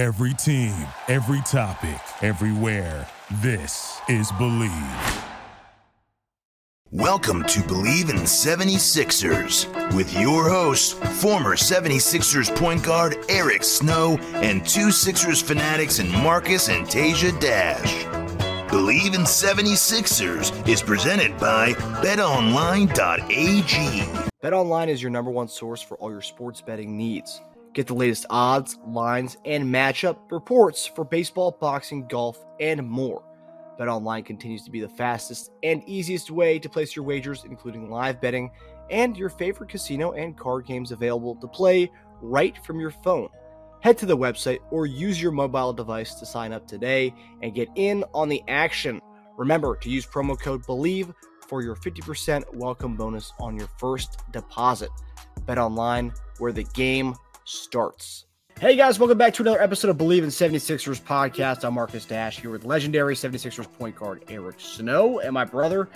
Every team, every topic, everywhere. This is Bleav. Welcome to Bleav in 76ers with your hosts, former 76ers point guard Eric Snow and two Sixers fanatics in Marcus and Tasia Dash. Bleav in 76ers is presented by betonline.ag. BetOnline is your number one source for all your sports betting needs. Get the latest odds, lines, and matchup reports for baseball, boxing, golf, and more. BetOnline continues to be the fastest and easiest way to place your wagers, including live betting and your favorite casino and card games available to play right from your phone. Head to the website or use your mobile device to sign up today and get in on the action. Remember to use promo code BELIEVE for your 50% welcome bonus on your first deposit. Bet online where the game starts. Hey guys, welcome back to another episode of Bleav in 76ers podcast. I'm Marcus Dash here with legendary 76ers point guard Eric Snow and my brother,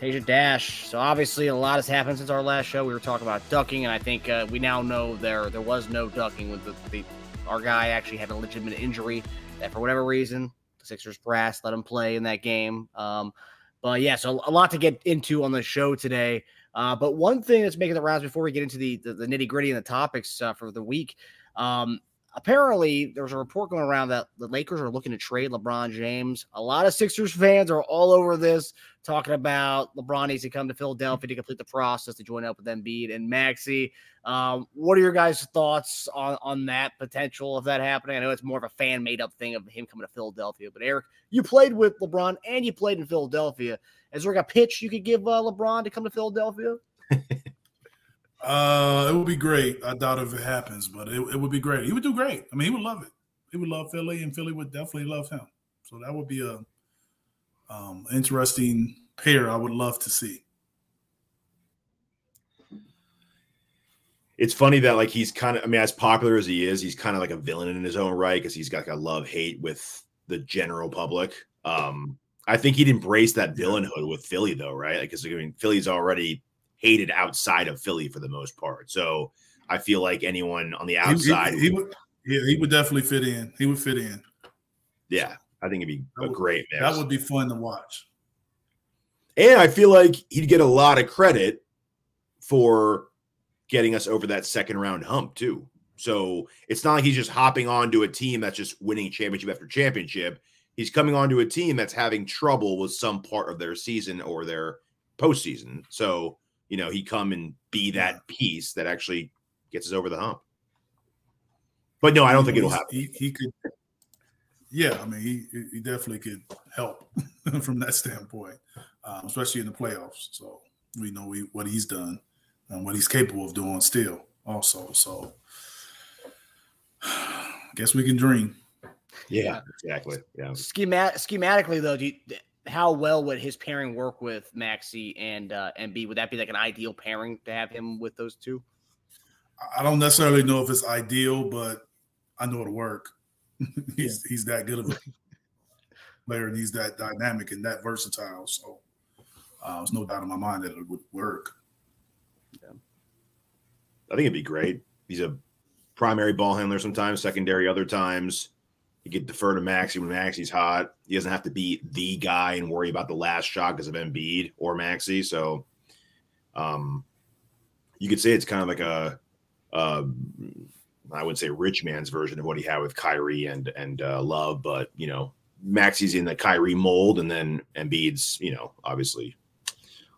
Tasia Dash. So obviously a lot has happened since our last show. We were talking about ducking, and I think uh, we now know there there was no ducking with the, the our guy actually had a legitimate injury that for whatever reason the Sixers brass let him play in that game. Um, but yeah, so a lot to get into on the show today. Uh, but one thing that's making the rounds before we get into the the, the nitty gritty and the topics uh, for the week. Um, apparently, there's a report going around that the Lakers are looking to trade LeBron James. A lot of Sixers fans are all over this, talking about LeBron needs to come to Philadelphia to complete the process to join up with Embiid and Maxey. Um, what are your guys' thoughts on, on that potential of that happening? I know it's more of a fan made up thing of him coming to Philadelphia, but Eric, you played with LeBron and you played in Philadelphia. Is there like a pitch you could give uh, LeBron to come to Philadelphia? uh, it would be great. I doubt if it happens, but it, it would be great. He would do great. I mean, he would love it. He would love Philly, and Philly would definitely love him. So that would be a um, interesting pair. I would love to see. it's funny that like he's kind of i mean as popular as he is he's kind of like a villain in his own right because he's got like a love hate with the general public um i think he'd embrace that villainhood with philly though right because like, i mean philly's already hated outside of philly for the most part so i feel like anyone on the outside he, he, he would yeah he would definitely fit in he would fit in yeah i think it'd be that a would, great mix. that would be fun to watch and i feel like he'd get a lot of credit for getting us over that second round hump too. So it's not like he's just hopping onto a team that's just winning championship after championship. He's coming onto a team that's having trouble with some part of their season or their postseason. So, you know, he come and be that piece that actually gets us over the hump. But no, I don't think it'll happen. He, he could, yeah, I mean, he, he definitely could help from that standpoint, um, especially in the playoffs. So we know we, what he's done and what he's capable of doing still also. So I guess we can dream. Yeah, exactly. Yeah. Schemat- schematically though, do you, how well would his pairing work with Maxey and uh, Embiid? Would that be like an ideal pairing to have him with those two? I don't necessarily know if it's ideal, but I know it'll work. he's yeah. he's that good of a player, and he's that dynamic and that versatile. So uh, there's no doubt in my mind that it would work. Yeah. I think it'd be great. He's a primary ball handler sometimes, secondary other times. He could defer to Maxey when Maxey's hot. He doesn't have to be the guy and worry about the last shot because of Embiid or Maxey. So, um, you could say it's kind of like a, uh, I wouldn't say rich man's version of what he had with Kyrie and and uh, Love, but you know, Maxey's in the Kyrie mold, and then Embiid's, you know, obviously a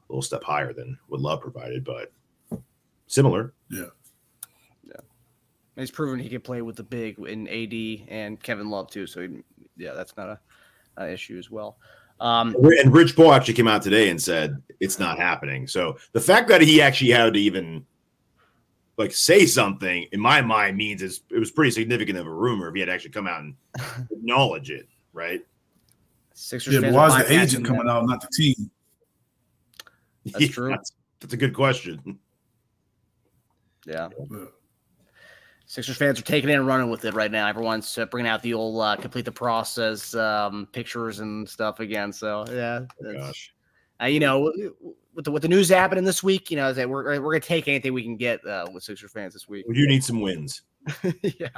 little step higher than what Love provided, but similar. Yeah. Yeah. And he's proven he can play with the big in AD and Kevin Love too. So he, yeah, that's not a, a issue as well. Um, and Rich Paul actually came out today and said it's not happening. So the fact that he actually had to even like say something in my mind means it's, it was pretty significant of a rumor if he had actually come out and acknowledge it, right? Sixers yeah, why is the agent coming out, not the team? That's yeah, true. That's, that's a good question. Yeah. Sixers fans are taking it and running with it right now. Everyone's uh, bringing out the old uh, complete the process um, pictures and stuff again. So yeah, oh, gosh, uh, you know, with the with the news happening this week, you know, that we're we're gonna take anything we can get uh, with Sixers fans this week. We do need some wins. yeah,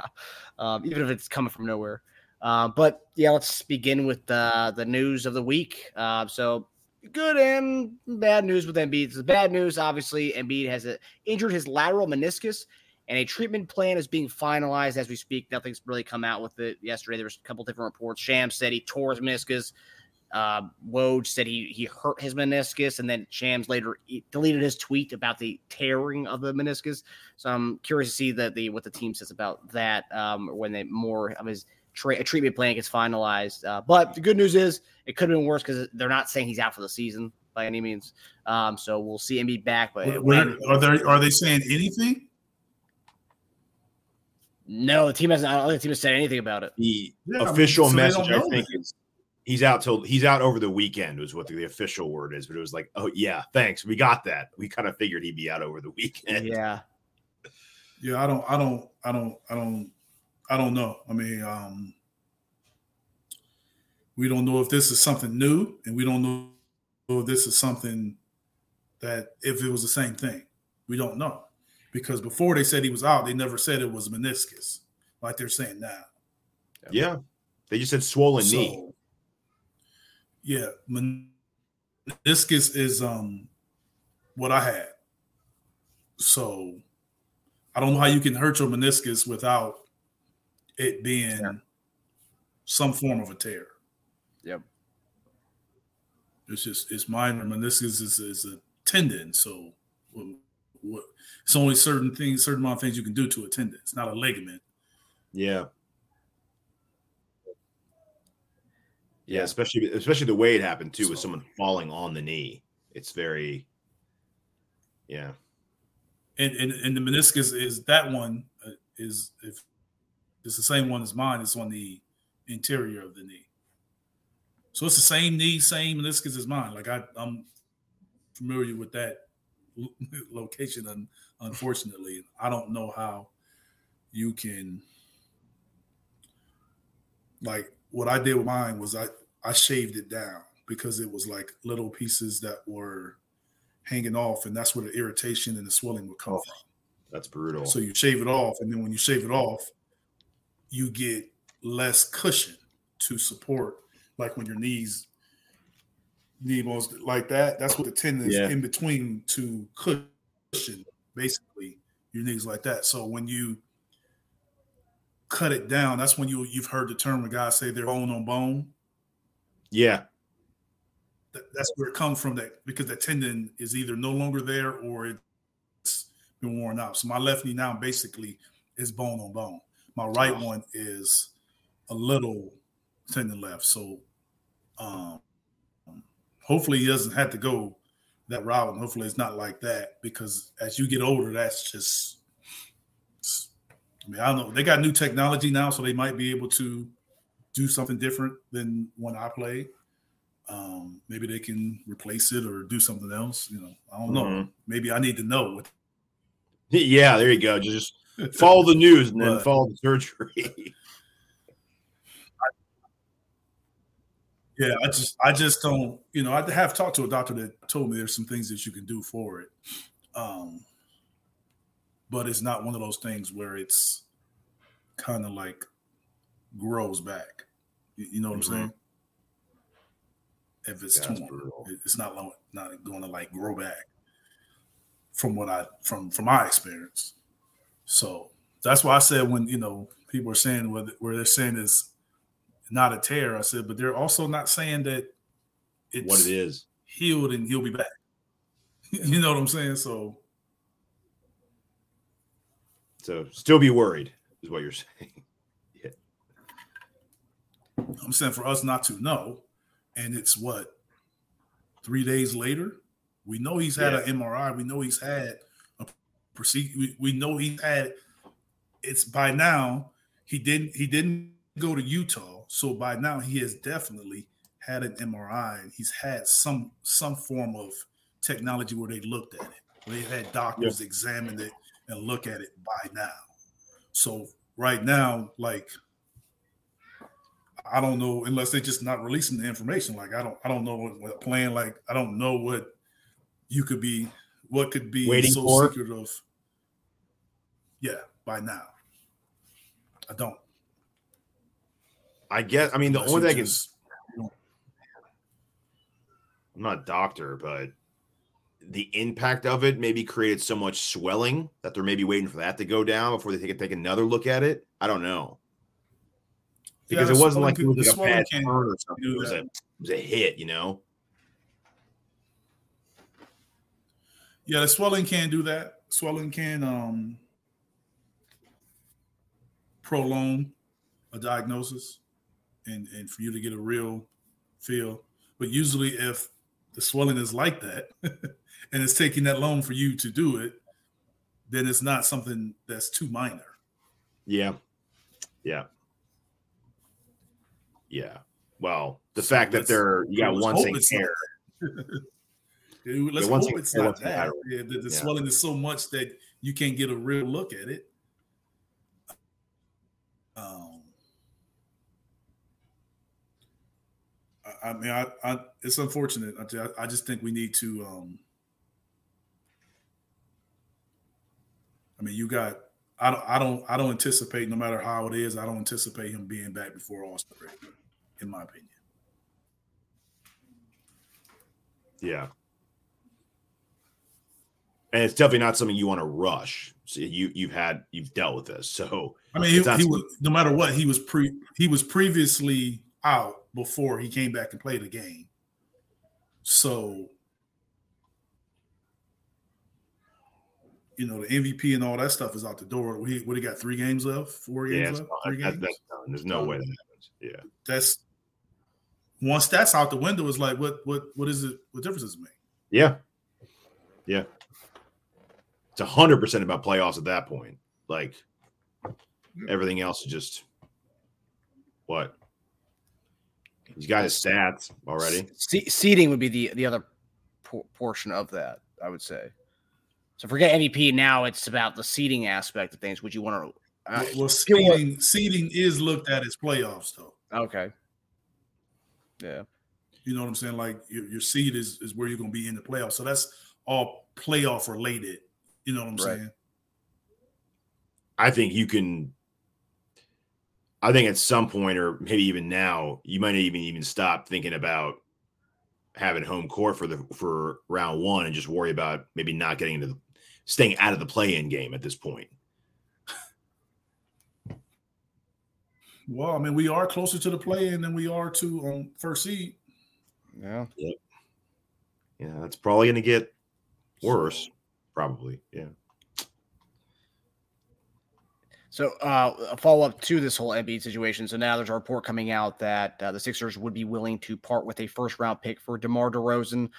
um, even if it's coming from nowhere. Uh, but yeah, let's begin with the the news of the week. Uh, so good and bad news with Embiid. The bad news, obviously, Embiid has a, injured his lateral meniscus, and a treatment plan is being finalized as we speak. Nothing's really come out with it yesterday. There was a couple different reports. Shams said he tore his meniscus. Uh, Woj said he he hurt his meniscus, and then Shams later deleted his tweet about the tearing of the meniscus. So I'm curious to see that the what the team says about that um, when they more of his tra- treatment plan gets finalized. Uh, but the good news is it could have been worse because they're not saying he's out for the season by any means. Um, so we'll see him be back. But when, are they are they saying anything? No, the team hasn't. I don't think the team has said anything about it. The yeah, official I mean, so message, I think, is he's out till he's out over the weekend was what the, the, official word is. But it was like, oh yeah, thanks, we got that. We kind of figured he'd be out over the weekend. Yeah, yeah. I don't, I don't, I don't, I don't, I don't know. I mean, um, we don't know if this is something new, and we don't know if this is something that if it was the same thing. We don't know because before they said he was out, they never said it was meniscus, like they're saying now. Yeah, they just said swollen so, knee. Yeah, meniscus is um what I had. So I don't know how you can hurt your meniscus without it being yeah. some form of a tear. Yep. It's just it's minor. Meniscus is, is a tendon, so what, it's only certain things, certain amount of things you can do to a tendon. It's not a ligament. Yeah. Yeah, especially especially the way it happened too, so, with someone falling on the knee. It's very, yeah. And and, and the meniscus is that one uh, is if it's the same one as mine. It's on the interior of the knee. So it's the same knee, same meniscus as mine. Like I, I'm familiar with that location. unfortunately, I don't know how you can like what I did with mine was I I shaved it down because it was like little pieces that were hanging off, and that's where the irritation and the swelling would come oh, from. That's brutal. So you shave it off, and then when you shave it off, you get less cushion to support, like when your knees knee like that. That's what the tendon is yeah. in between to cushion, basically your knees like that. So when you cut it down, that's when you you've heard the term when guys say they're bone on bone. Yeah. That's where it comes from that because that tendon is either no longer there or it's been worn out. So my left knee now basically is bone on bone. My right one is a little tendon left. So um hopefully he doesn't have to go that route, and hopefully it's not like that because as you get older, that's just. I mean, I don't know. They got new technology now, so they might be able to do something different than when I played. Um, maybe they can replace it or do something else. You know, I don't know. Mm-hmm. Maybe I need to know what. Yeah, there you go. Just follow the news and then but, follow the surgery. Yeah, I just I just don't, you know, I have talked to a doctor that told me there's some things that you can do for it. Um but it's not one of those things where it's kind of like grows back. You, you know what mm-hmm. I'm saying? If it's torn, it's not long, not going to like grow back. From what I from from my experience, so that's why I said when you know people are saying where where they're saying is not a tear. I said, but they're also not saying that it's what it is healed and he'll be back. you know what I'm saying? So, so still be worried is what you're saying. yeah. I'm saying for us not to know, and it's what three days later. We know he's had yeah. an MRI. We know he's had a procedure. We, we know he's had. It's by now. He didn't. He didn't go to Utah so by now he has definitely had an MRI and he's had some some form of technology where they looked at it. They had doctors examine it and look at it by now. So right now, like I don't know unless they're just not releasing the information. Like I don't I don't know what, what plan. Like I don't know what you could be what could be waiting so for secretive. Yeah, by now. I don't. I guess. I mean, the Unless only thing I can. I'm not a doctor, but the impact of it maybe created so much swelling that they're maybe waiting for that to go down before they take take another look at it. I don't know because the it wasn't like it was like a bad turn or something. It was a it was a hit, you know. Yeah, the swelling can do that. Swelling can um prolong a diagnosis and and for you to get a real feel. But usually if the swelling is like that and it's taking that long for you to do it, then it's not something that's too minor. Yeah, yeah, yeah. Well, the So fact that they're you got one thing here. Dude, Let's Yeah, hope it's not that. Yeah, the, the Yeah. swelling is so much that you can't get a real look at it. Um, I, mean, I, I, it's unfortunate. I, I just think we need to. Um, I mean, you got. I don't. I don't. I don't anticipate, no matter how it is, I don't anticipate him being back before All Star in my opinion. Yeah. And it's definitely not something you want to rush. So you you've had you've dealt with this. So I mean, he, he was no matter what he was pre he was previously out before he came back and played the game. So, you know, the MVP and all that stuff is out the door. What he, what he got? Three games left? Four games yeah, it's left? Three That- games? done. There's no way that happens. Yeah. That's once that's out the window. It's like what what what is it? What difference does it make? Yeah. Yeah. It's a hundred percent about playoffs at that point. Like everything else is just what he's got his stats already. Se- seeding would be the the other por- portion of that, I would say. So forget MVP. Now it's about the seeding aspect of things. Would you want to? Uh, well, give what- seeding seeding is looked at as playoffs, though. okay. Yeah. You know what I'm saying? Like your, your seed is is where you're going to be in the playoffs. So that's all playoff related. You know what I'm Right. saying? I think you can. I think at some point, or maybe even now, you might not even even stop thinking about having home court for the for round one and just worry about maybe not getting into the staying out of the play-in game at this point. Well, I mean, we are closer to the play-in than we are to um, first seed. Yeah. Yeah, that's probably going to get worse. Probably, yeah. So uh, a follow up to this whole Embiid situation. So now there's a report coming out that uh, the Sixers would be willing to part with a first round pick for DeMar DeRozan.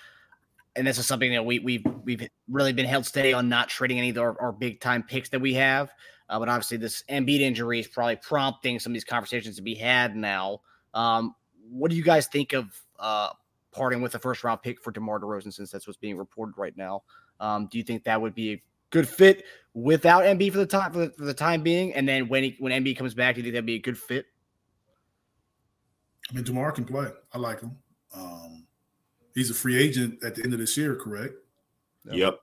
And this is something that we, we've we've really been held steady on not trading any of our, our big time picks that we have. Uh, but obviously, this Embiid injury is probably prompting some of these conversations to be had now. Um, what do you guys think of uh, parting with a first round pick for DeMar DeRozan since that's what's being reported right now? Um, do you think that would be good fit without Embiid for the time for the, for the time being, and then when he, when Embiid comes back, do you think that'd be a good fit? I mean, Demar can play. I like him. Um, he's a free agent at the end of this year, correct? Yep.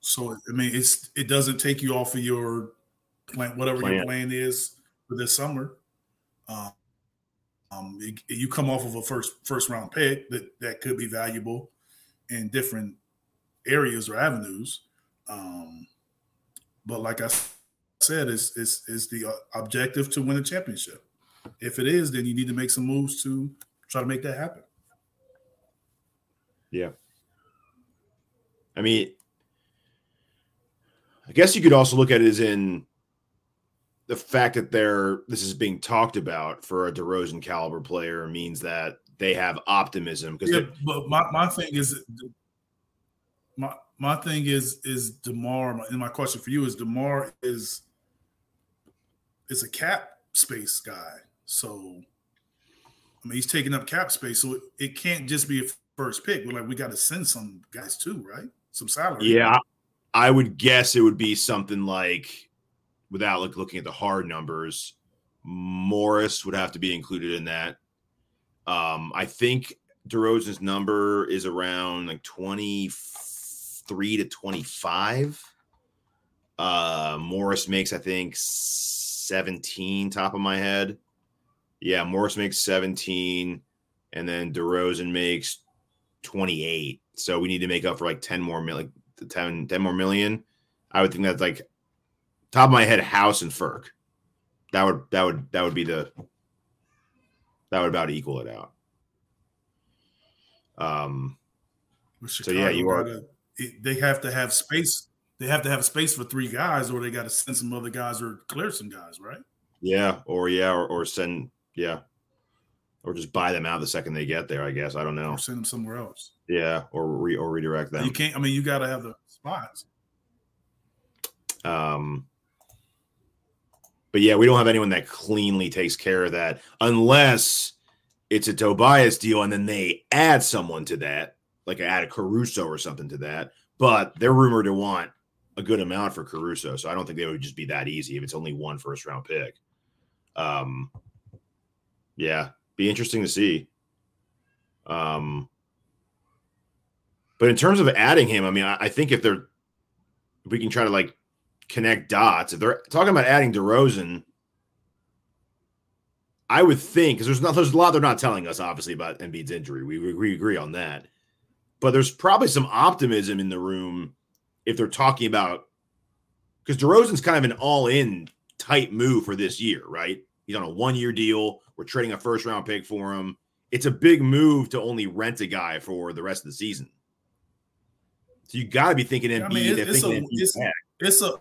So I mean, it's it doesn't take you off of your plan, whatever your Plan. plan is for this summer. Um, um, it- you come off of a first first round pick that that could be valuable in different areas or avenues. Um, but like I said, it's is is the uh, objective to win a championship. If it is, then you need to make some moves to try to make that happen. Yeah. I mean, I guess you could also look at it as in the fact that they're this is being talked about for a DeRozan caliber player means that they have optimism because Yeah, but my, my thing is my my thing is is Demar, and my question for you is Demar is is a cap space guy. So I mean he's taking up cap space. So it, it can't just be a first pick. We're like, we got to send some guys too, right? Some salary. yeah, I would guess it would be something like without like looking at the hard numbers, Morris would have to be included in that. Um, I think DeRozan's number is around like 23 to 25. Uh, Morris makes, I think, 17 top of my head. Yeah, Morris makes 17, and then DeRozan makes 28. So we need to make up for like 10 more million, like 10, 10 more million. I would think that's like top of my head, House and Furk. That would that would that would be the that would about equal it out. Um so yeah, you are gotta, they have to have space. They have to have space for three guys, or they got to send some other guys or clear some guys, right? Yeah, or yeah, or, or send yeah, or just buy them out the second they get there. I guess I don't know. Or send them somewhere else. Yeah, or re or redirect them. You can't. I mean, you got to have the spots. Um, but yeah, we don't have anyone that cleanly takes care of that unless it's a Tobias deal, and then they add someone to that, like add a Caruso or something to that. But they're rumored to want a good amount for Caruso, so I don't think they would just be that easy if it's only one first round pick. Um, yeah, be interesting to see. Um, but in terms of adding him, I mean, I, I think if they're if we can try to like connect dots, if they're talking about adding DeRozan, I would think because there's not there's a lot they're not telling us obviously about Embiid's injury. We, we, we agree on that, but there's probably some optimism in the room if they're talking about because DeRozan's kind of an all in type move for this year, right? He's on a one year deal. We're trading a first round pick for him. It's a big move to only rent a guy for the rest of the season. So you got to be thinking Embiid. I mean, it's, a, it's, it's a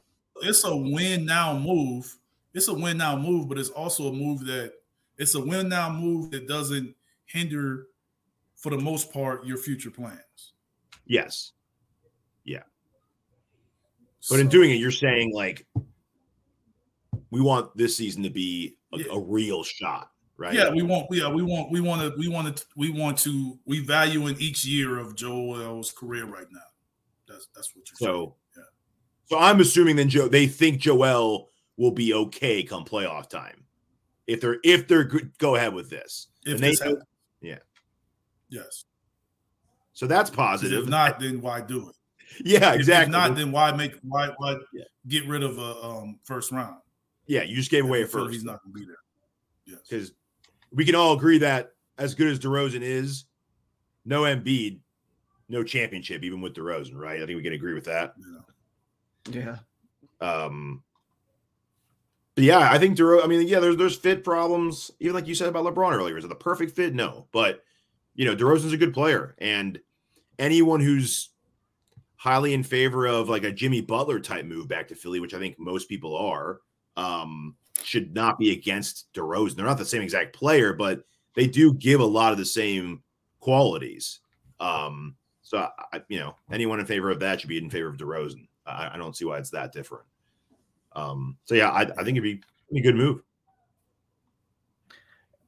it's a win now move. It's a win now move, but it's also a move that it's a win now move that doesn't hinder, for the most part, your future plans. Yes. Yeah. But in doing it, you're saying like we want this season to be a, yeah. a real shot, right? Yeah, we want. Yeah, we want. We want to. We want to. We want to. We value in each year of Joel's career right now. That's that's what you're saying. so, saying. Yeah. So I'm assuming then Joe. They think Joel will be okay come playoff time if they're if they're go ahead with this. If they, yeah. Yes. So that's positive. If not, then why do it? Yeah, exactly. If not, then why make why why yeah. get rid of a um, first round? Yeah, you just gave away a first. He's not going to be there. Yes, because we can all agree that as good as DeRozan is, no Embiid, no championship, even with DeRozan, right? I think we can agree with that. Yeah. yeah. Um. yeah, I think DeRozan. I mean, yeah, there's there's fit problems, even like you said about LeBron earlier. Is it the perfect fit? No, but you know, DeRozan's a good player, and anyone who's highly in favor of like a Jimmy Butler type move back to Philly, which I think most people are, um, should not be against DeRozan. They're not the same exact player, but they do give a lot of the same qualities. Um, so I, you know, anyone in favor of that should be in favor of DeRozan. I, I don't see why it's that different. Um, so yeah, I, I think it'd be, a good move.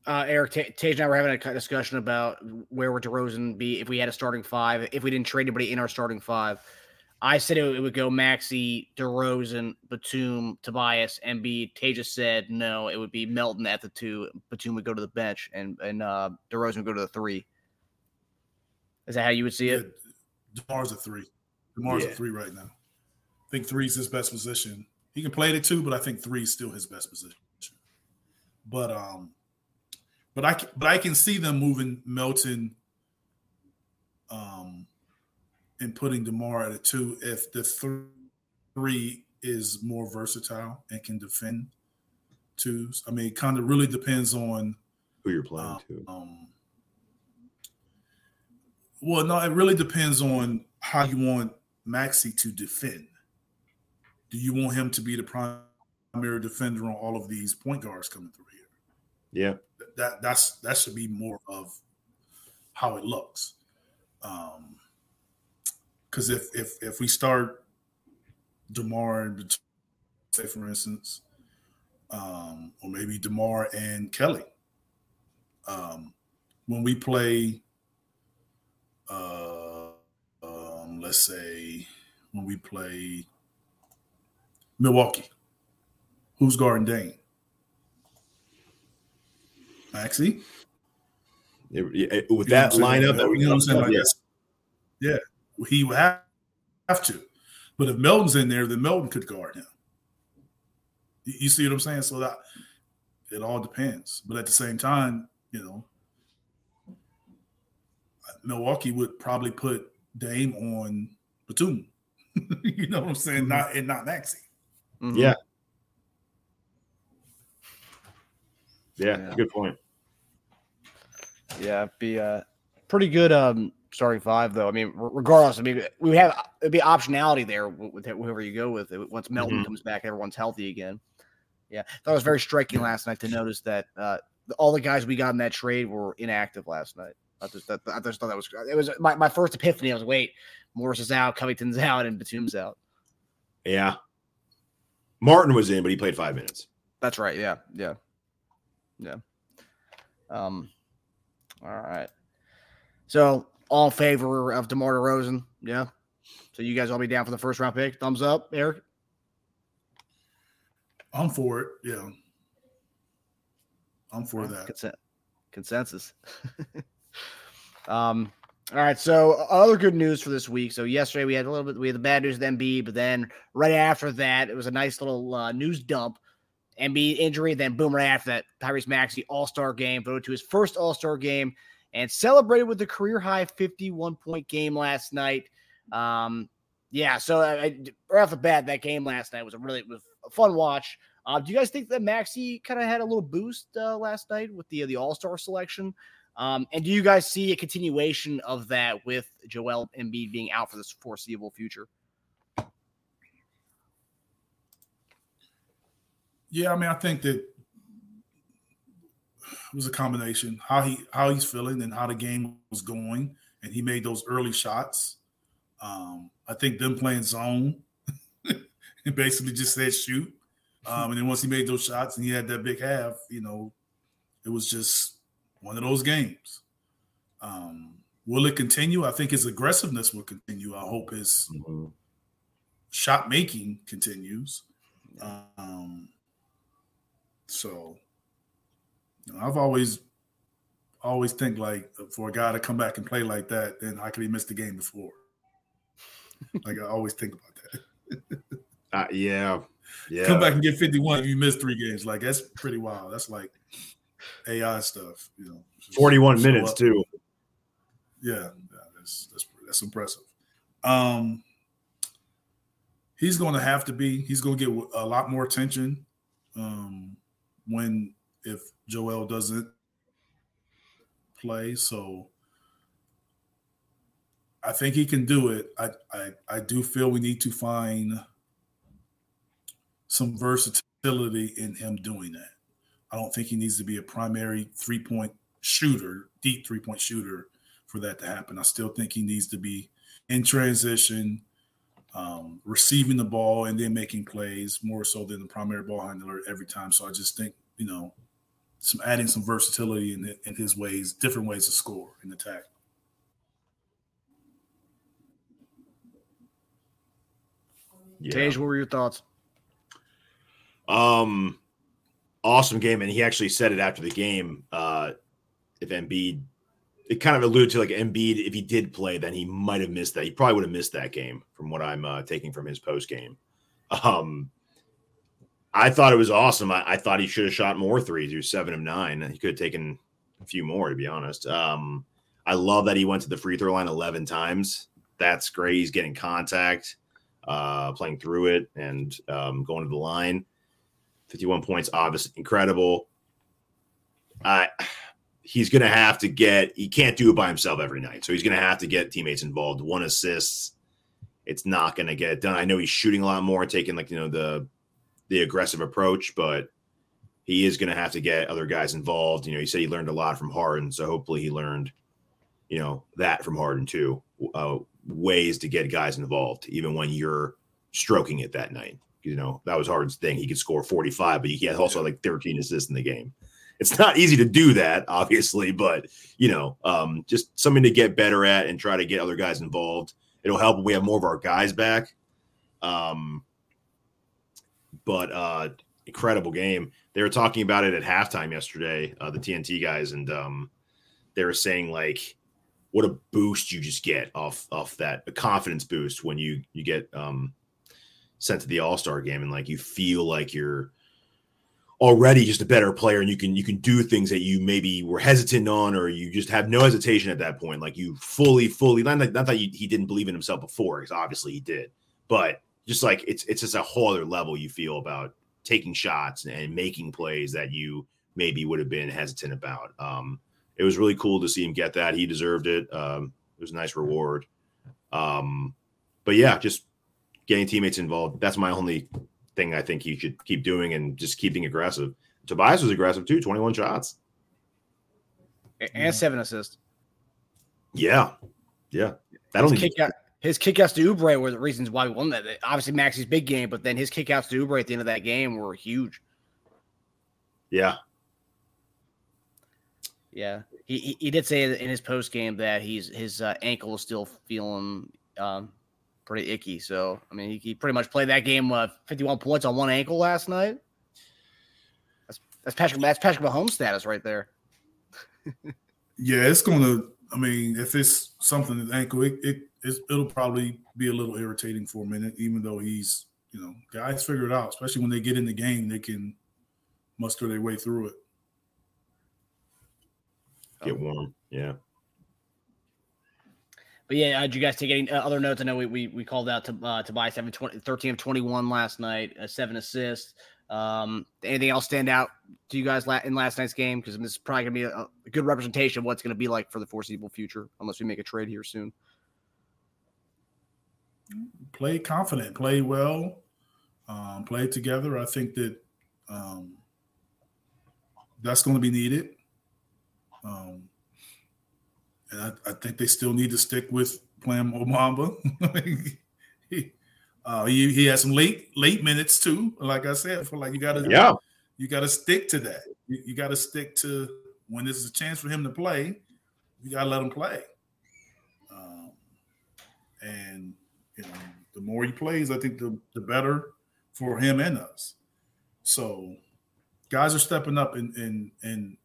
Uh, Eric, T- Tage and I were having a discussion about where would DeRozan be if we had a starting five, if we didn't trade anybody in our starting five. I said it, would go Maxey, DeRozan, Batum, Tobias, Embiid. Taja said no, it would be Melton at the two. Batum would go to the bench, and and uh, DeRozan would go to the three. Is that how you would see it? Yeah, DeMar's a three. DeMar's yeah. a three right now. I think three is his best position. He can play the two, but I think three is still his best position. But um, but I but I can see them moving Melton. Um, and putting Demar at a two if the three is more versatile and can defend twos. I mean, it kind of really depends on who you're playing um, to. Um, well, no, it really depends on how you want Maxey to defend. Do you want him to be the primary defender on all of these point guards coming through here? Yeah, that that's that should be more of how it looks. Um, because if if if we start Demar and say for instance, um, or maybe Demar and Kelly, um, when we play, uh, um, let's say when we play Milwaukee, who's guarding Dame? Maxey. with that lineup that we you know what I'm saying? Yes. Yeah he would have, have to. But if Melton's in there, then Melton could guard him. You see what I'm saying? So that it all depends. But at the same time, you know, Milwaukee would probably put Dame on Batum. you know what I'm saying? Mm-hmm. Not and not Maxey. Mm-hmm. Yeah. yeah. Yeah, good point. Yeah, be a pretty good um starting five though. I mean, regardless, I mean, we have it'd be optionality there with whoever you go with. Once Melton mm-hmm. comes back, everyone's healthy again. Yeah, that was very striking last night to notice that uh, all the guys we got in that trade were inactive last night. I just, that, I just thought that was it was my, my first epiphany. I was wait, Morris is out, Covington's out, and Batum's out. Yeah, Martin was in, but he played five minutes. That's right. Yeah, yeah, yeah. Um, all right. So all in favor of DeMar DeRozan. Yeah. So you guys all be down for the first round pick. Thumbs up, Eric. I'm for it. Yeah. I'm for that. Consensus. um, all right. So other good news for this week. So yesterday we had a little bit, we had the bad news with Embiid, but then right after that, it was a nice little uh, news dump. Embiid injury, then boom, right after that, Tyrese Maxey All Star game, voted to his first All Star game and celebrated with a career high 51 point game last night. Um, yeah, so I, right off the bat, that game last night was a really was a fun watch. Uh, do you guys think that Maxey kind of had a little boost uh, last night with the the All Star selection? Um, and do you guys see a continuation of that with Joel Embiid being out for this foreseeable future? Yeah, I mean, I think that it was a combination how he how he's feeling and how the game was going, and he made those early shots. Um, I think them playing zone and basically just said shoot. Um, and then once he made those shots and he had that big half, you know, it was just one of those games. Um, will it continue? I think his aggressiveness will continue. I hope his mm-hmm. shot making continues. Um, so you know, I've always always think like for a guy to come back and play like that, then how could he miss the game before? like I always think about that. uh, yeah, yeah. Come back and get 51 if you miss three games. Like that's pretty wild. That's like AI stuff, you know. 41 minutes up. too. Yeah, yeah, that's that's that's impressive. Um he's going to have to be he's going to get a lot more attention um when if Joel doesn't play. So I think he can do it. I, I, I do feel we need to find some versatility in him doing that. I don't think he needs to be a primary three point shooter, deep three point shooter for that to happen. I still think he needs to be in transition, um, receiving the ball and then making plays more so than the primary ball handler every time. So I just think, you know, some adding some versatility in, in his ways, different ways to score and attack. Yeah. Tage, what were your thoughts? Um, awesome game, and he actually said it after the game. Uh, if Embiid, it kind of alluded to like Embiid, if he did play, then he might have missed that. He probably would have missed that game, from what I'm uh, taking from his post game. Um, I thought it was awesome. I, I thought he should have shot more threes. He was seven of nine. He could have taken a few more, to be honest. Um, I love that he went to the free throw line 11 times. That's great. He's getting contact, uh, playing through it, and um, going to the line. 51 points, obviously incredible. I he's going to have to get. He can't do it by himself every night, so he's going to have to get teammates involved. One assist, it's not going to get it done. I know he's shooting a lot more, taking like you know the the aggressive approach, but he is going to have to get other guys involved. You know, he said he learned a lot from Harden, so hopefully he learned, you know, that from Harden too. Uh, ways to get guys involved, even when you're stroking it that night. You know, that was Harden's thing. He could score 45, but he had also like 13 assists in the game. It's not easy to do that, obviously, but you know, um, just something to get better at and try to get other guys involved. It'll help when we have more of our guys back. Um, but uh, incredible game. They were talking about it at halftime yesterday, uh, the TNT guys, and um, they were saying like, what a boost you just get off off that a confidence boost when you you get um, sent to the All Star game and like you feel like you're already just a better player and you can you can do things that you maybe were hesitant on or you just have no hesitation at that point. Like you fully fully not, not that you, he didn't believe in himself before because obviously he did but just like it's it's just a whole other level you feel about taking shots and making plays that you maybe would have been hesitant about. Um it was really cool to see him get that. He deserved it. Um it was a nice reward. Um but yeah just getting teammates involved. That's my only thing I think he should keep doing and just keeping aggressive. Tobias was aggressive too, 21 shots. And seven assists. Yeah. Yeah. That only kick out, his kickouts to Oubre were the reasons why we won that. Obviously, Maxey's big game, but then his kickouts to Oubre at the end of that game were huge. Yeah. Yeah. He, he, he did say in his post game that he's his uh, ankle is still feeling um, pretty icky. So I mean, he, he pretty much played that game uh, 51 points on one ankle last night. That's that's Patrick that's Patrick Mahomes status right there. yeah, it's going to. I mean, if it's something with ankle, it, it it'll probably be a little irritating for a minute. Even though he's you know guys figure it out, especially when they get in the game, they can muster their way through it. Get warm, yeah. But yeah, uh, did you guys take any uh, other notes? I know we we, we called out to uh, Tobias 7, 20, 13 of 21 last night, uh, seven assists. Um, anything else stand out to you guys in last night's game? Because this is probably going to be a, a, good representation of what's going to be like for the foreseeable future, unless we make a trade here soon. Play confident, play well, um, play together. I think that um, that's going to be needed. Um, and I, I, think they still need to stick with playing he, uh, he he has some late late minutes too. Like I said, for like you got to yeah you got to stick to that. You, you got to stick to when this is a chance for him to play. You got to let him play. Um, and you know, the more he plays, I think the the better for him and us. So, guys are stepping up and and and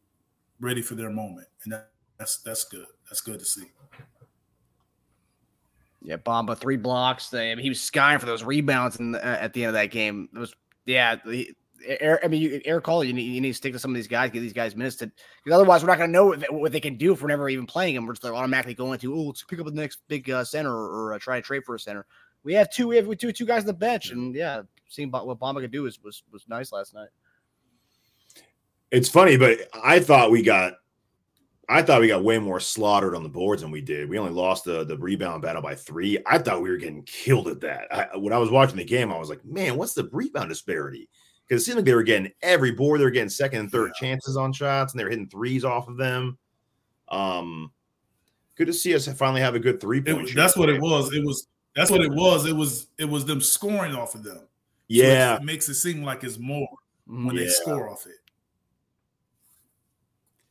ready for their moment, and that, that's that's good. That's good to see. Yeah, Bamba three blocks. I mean, he was skying for those rebounds in the, uh, at the end of that game. It was yeah. The, I mean, you, Eric Call, you need, you need to stick to some of these guys, give these guys minutes to, because otherwise we're not going to know what, what, they can do if we're never even playing them. We're just automatically going to, oh, let's pick up the next big uh, center or, or uh, try to trade for a center. We have two, we have two, two guys on the bench, and yeah, seeing what Bamba could do was was was nice last night. It's funny, but I thought we got I thought we got way more slaughtered on the boards than we did. We only lost the the rebound battle by three. I thought we were getting killed at that. I, when I was watching the game, I was like, man, what's the rebound disparity? Because it seemed like they were getting every board, they were getting second and third yeah. chances on shots, and they were hitting threes off of them. Um, good to see us finally have a good three point. That's what it was. It was that's what it was. It was it was them scoring off of them. Yeah, so it, it makes it seem like it's more when yeah. they score off it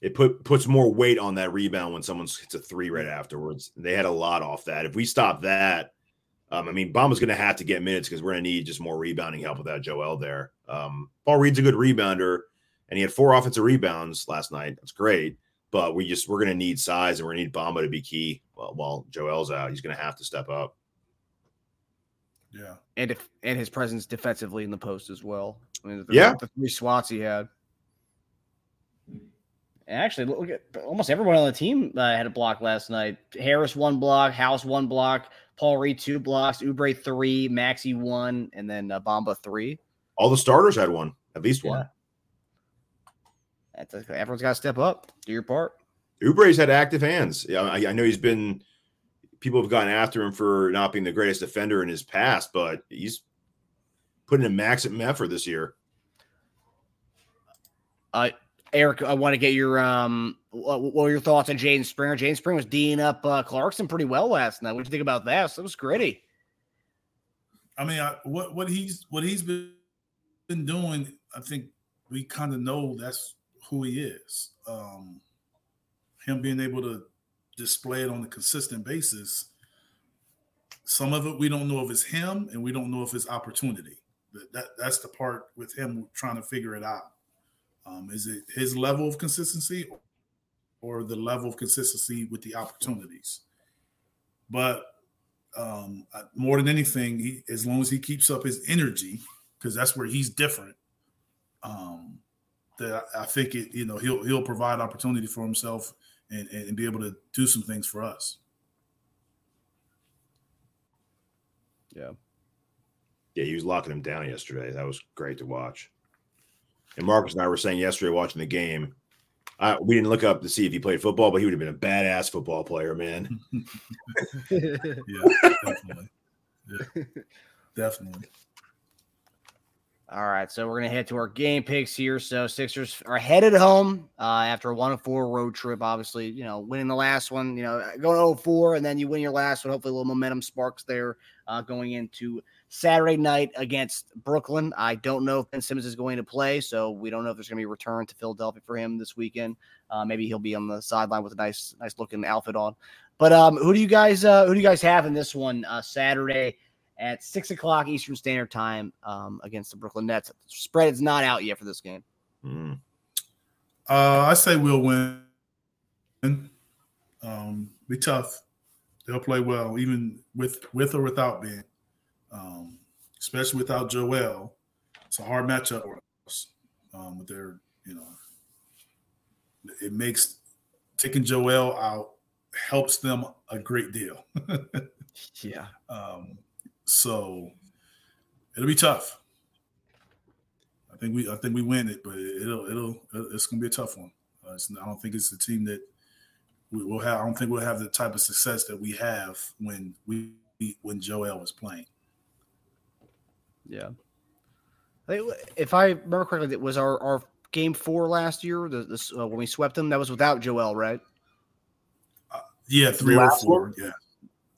it put puts more weight on that rebound when someone hits a three right afterwards. They had a lot off that. If we stop that, um, I mean, Bamba's going to have to get minutes because we're going to need just more rebounding help without Joel there. Um, Paul Reed's a good rebounder, and he had four offensive rebounds last night. That's great, but we just we're going to need size and we're going to need Bamba to be key while, while Joel's out. He's going to have to step up. Yeah, and if and his presence defensively in the post as well. I mean, the, yeah, the three swats he had actually, look at almost everyone on the team uh, had a block last night. Harris one block, House one block, Paul Reed two blocks, Oubre three, Maxey one, and then uh, Bamba three. All the starters had one, at least one. Yeah. A, everyone's got to step up, do your part. Oubre's had active hands. Yeah, I, I know he's been. People have gotten after him for not being the greatest defender in his past, but he's putting a maximum effort this year. Uh, Eric, I want to get your um, what were your thoughts on Jaden Springer? Jaden Springer was D'ing up uh, Clarkson pretty well last night. What do you think about that? It was gritty. I mean, I, what what he's what he's been been doing, I think we kind of know that's who he is. Um, him being able to display it on a consistent basis. Some of it we don't know if it's him, and we don't know if it's opportunity. That, that that's the part with him trying to figure it out. Um, is it his level of consistency or the level of consistency with the opportunities? But um, more than anything, he, as long as he keeps up his energy, because that's where he's different. Um, that I think it, you know, he'll he'll provide opportunity for himself and, and be able to do some things for us. Yeah. Yeah, he was locking him down yesterday. That was great to watch. And Marcus and I were saying yesterday watching the game, I, we didn't look up to see if he played football, but he would have been a badass football player, man. yeah, definitely. Yeah, definitely. All right, so we're gonna head to our game picks here. So Sixers are headed home uh, after a one and four road trip. Obviously, you know, winning the last one, you know, going 0-4, and then you win your last one. Hopefully, a little momentum sparks there uh, going into Saturday night against Brooklyn. I don't know if Ben Simmons is going to play, so we don't know if there's going to be a return to Philadelphia for him this weekend. Uh, maybe he'll be on the sideline with a nice, nice looking outfit on. But um, who do you guys, uh, who do you guys have in this one uh, Saturday at six o'clock Eastern Standard Time um, against the Brooklyn Nets? Spread is not out yet for this game. Mm. I say we'll win. Um, be tough. They'll play well, even with with or without Ben um, especially without Joel. It's a hard matchup for us. Um, with their, you know, it makes taking Joel out helps them a great deal. yeah. Um, so it'll be tough. I think we I think we win it, but it'll it'll it's gonna be a tough one. Uh, I don't think it's the team that we will have. I don't think we'll have the type of success that we have when we when Joel was playing. Yeah. If I remember correctly, it was our, our game four last year, the, the uh, when we swept them. That was without Joel, right? Uh, yeah, three or four. One? Yeah.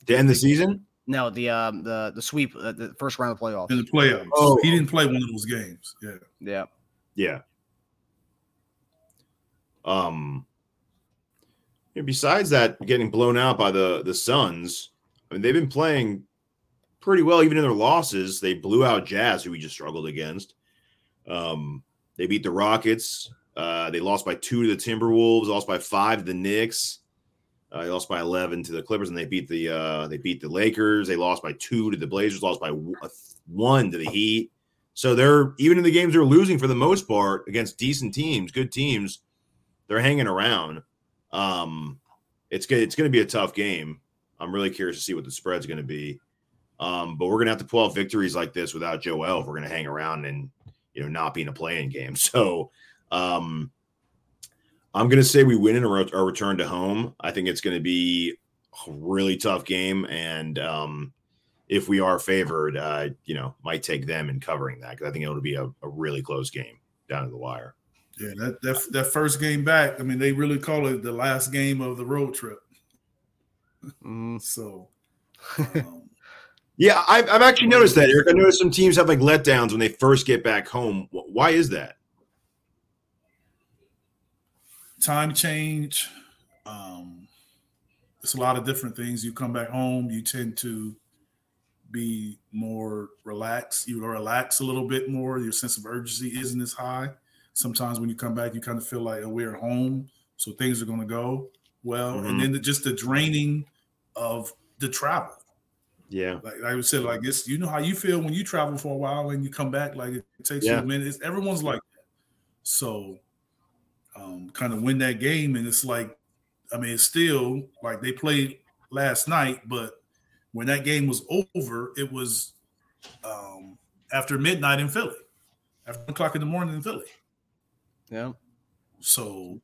To end the season? No, the um the the sweep, uh, the first round of the playoffs. In the playoffs. Oh, he didn't play one of those games. Yeah. Yeah. Yeah. Um. besides that, getting blown out by the the Suns, I mean, they've been playing pretty well, even in their losses. They blew out Jazz, who we just struggled against. Um, they beat the Rockets. Uh, they lost by two to the Timberwolves. Lost by five to the Knicks. Uh, they lost by eleven to the Clippers, and they beat the uh, they beat the Lakers. They lost by two to the Blazers. Lost by one to the Heat. So they're even in the games they're losing for the most part against decent teams, good teams. They're hanging around. Um, it's good. It's going to be a tough game. I'm really curious to see what the spread's going to be. Um, but we're gonna have to pull out victories like this without Joel if we're gonna hang around and you know not be in a playing game. So um, I'm gonna say we win in our, our return to home. I think it's gonna be a really tough game, and um, if we are favored, uh, you know, might take them in covering that because I think it'll be a, a really close game down to the wire. Yeah, that, that that first game back. I mean, they really call it the last game of the road trip. Mm. so, um, yeah, I've, I've actually noticed that, Eric. I noticed some teams have like letdowns when they first get back home. Why is that? Time change. Um, it's a lot of different things. You come back home, you tend to be more relaxed. You relax a little bit more. Your sense of urgency isn't as high. Sometimes when you come back, you kind of feel like oh, we're home, so things are going to go well. Mm-hmm. And then the, just the draining of the travel yeah. Like, like I said, like it's you know how you feel when you travel for a while and you come back, like it takes yeah. you a minute. It's, everyone's like that. So um, kind of win that game, and it's like, I mean, it's still like they played last night, but when that game was over, it was um, after midnight in Philly, after one o'clock in the morning in Philly. Yeah. So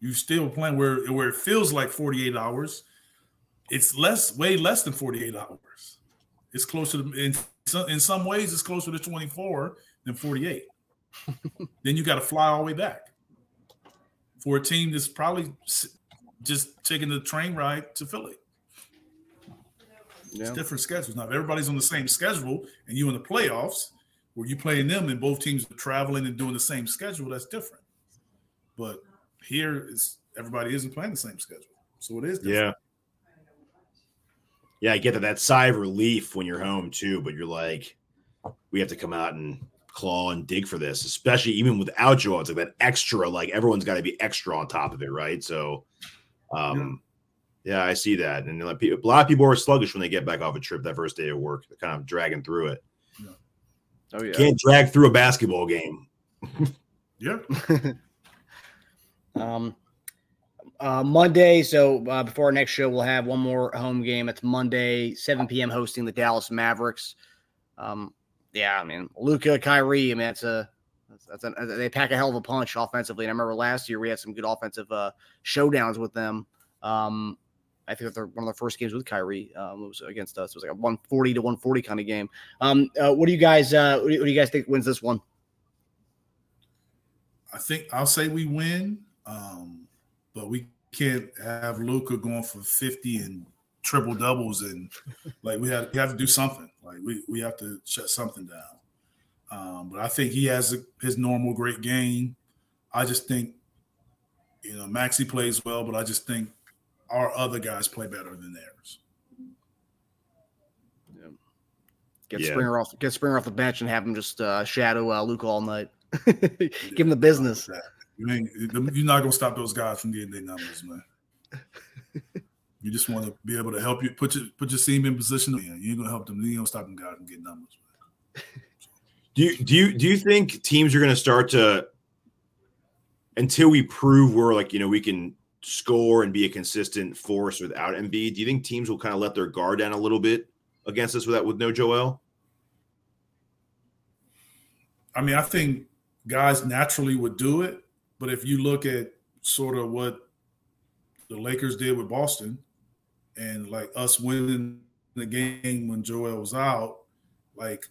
you still playing where where it feels like 48 hours it's less, way less than 48 hours. It's closer to, in some, in some ways, it's closer to 24 than 48. then you got to fly all the way back for a team that's probably just taking the train ride to Philly. Yeah. It's different schedules. Now, if everybody's on the same schedule and you in the playoffs, where you playing them and both teams are traveling and doing the same schedule, that's different. But here is everybody isn't playing the same schedule. So it is different. Yeah. Yeah, I get that that sigh of relief when you're home too, but you're like, we have to come out and claw and dig for this, especially even without Joel. It's like that extra, like everyone's got to be extra on top of it, right? So, um, yeah, yeah I see that, and like, a lot of people are sluggish when they get back off a trip that first day of work. They're kind of dragging through it. Oh yeah, can't drag through a basketball game. Yeah. um, uh, Monday. So uh, before our next show, we'll have one more home game. It's Monday, 7 p.m. hosting the Dallas Mavericks. Um, yeah, I mean Luka, Kyrie. I mean that's a that's, a, they pack a hell of a punch offensively. And I remember last year we had some good offensive uh, showdowns with them. Um, I think they're one of the first games with Kyrie um, was against us. It was like a 140 to 140 kind of game. Um, uh, what do you guys uh, what do you guys think wins this one? I think I'll say we win, um, but we can't have Luka going for 50 and triple doubles and like we have we have to do something. Like we we have to shut something down. Um, but I think he has a, his normal great game. I just think, you know, Maxey plays well, but I just think our other guys play better than theirs. Yeah. Get yeah. Springer off, get Springer off the bench, and have him just uh, shadow uh, Luke all night. Give him the business. You ain't, you're not gonna stop those guys from getting their numbers, man. you just want to be able to help you put your put your team in position. You ain't gonna help them. You ain't gonna stop them guys from getting numbers. Man. Do you do you do you think teams are going to start to until we prove we're like you know we can score and be a consistent force without Embiid? Do you think teams will kind of let their guard down a little bit against us without with no Joel? I mean, I think guys naturally would do it, but if you look at sort of what the Lakers did with Boston and like us winning the game when Joel was out, like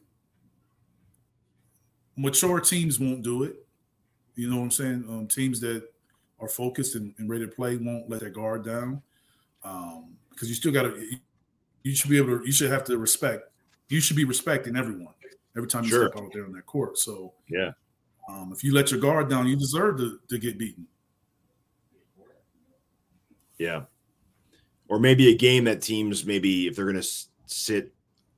mature teams won't do it. You know what I'm saying? Um, teams that are focused and, and, ready to play won't let their guard down um, because you still got to. You should be able to. You should have to respect. You should be respecting everyone every time you sure. step out there on that court. So yeah, um, if you let your guard down, you deserve to, to get beaten. Yeah, or maybe a game that teams maybe if they're going to sit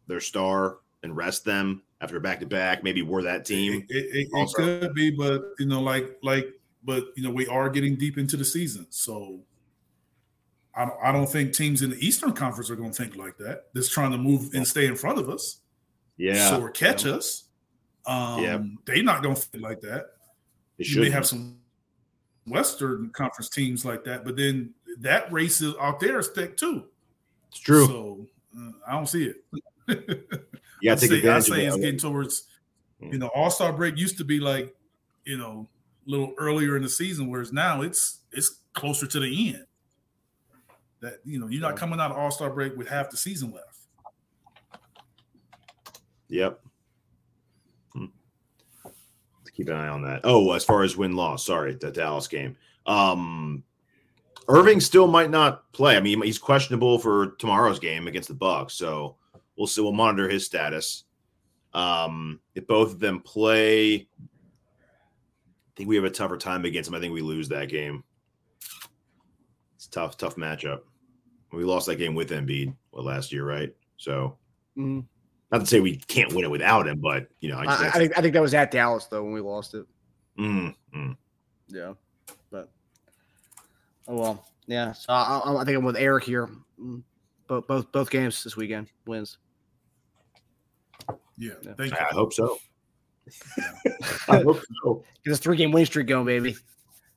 their star and rest them after back to back. Maybe we're that team. It, it, it could be, but you know, like like, but you know, we are getting deep into the season, so I don't, I don't think teams in the Eastern Conference are going to think like that. That's trying to move and stay in front of us, yeah, so or catch yeah. us. Um, yeah, they're not going to think like that. They you may have some Western Conference teams like that, but then that race is out there is thick too. It's true. So uh, I don't see it. Yeah, I think I say it's getting towards, you know, All Star break used to be like, you know, a little earlier in the season, whereas now it's it's closer to the end. That you know, you're not coming out of All Star break with half the season left. Yep. Keep an eye on that. Oh, as far as win loss, sorry, the Dallas game. Um, Irving still might not play. I mean, he's questionable for tomorrow's game against the Bucks, so We'll see. We'll monitor his status. Um, if both of them play, I think we have a tougher time against them. I think we lose that game. It's tough, tough matchup. We lost that game with Embiid last year, right? So, mm-hmm. Not to say we can't win it without him, but you know, I, I, I think I think that was at Dallas though when we lost it. Mm-hmm. Yeah, but oh well, yeah. So I, I think I'm with Eric here. Both both both games this weekend wins. Yeah, thank you. I hope so. I hope so. Get this three game win streak going, baby.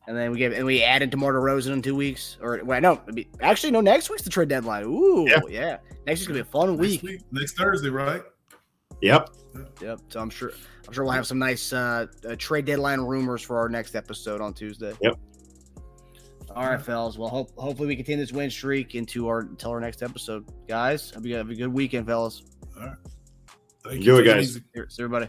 And then we get and we added to DeMar DeRozan in two weeks. Or well, no, actually no. Next week's the trade deadline. Ooh, yeah. yeah. Next week's gonna be a fun week. week. Next Thursday, right? Yep. Yep. So I'm sure I'm sure we'll have some nice uh, uh, trade deadline rumors for our next episode on Tuesday. Yep. All right, fellas. Well, hope, hopefully we continue this win streak into our until our next episode, guys. Have a, have a good weekend, fellas. All right. Thank Enjoy, you, guys. Cheers, everybody.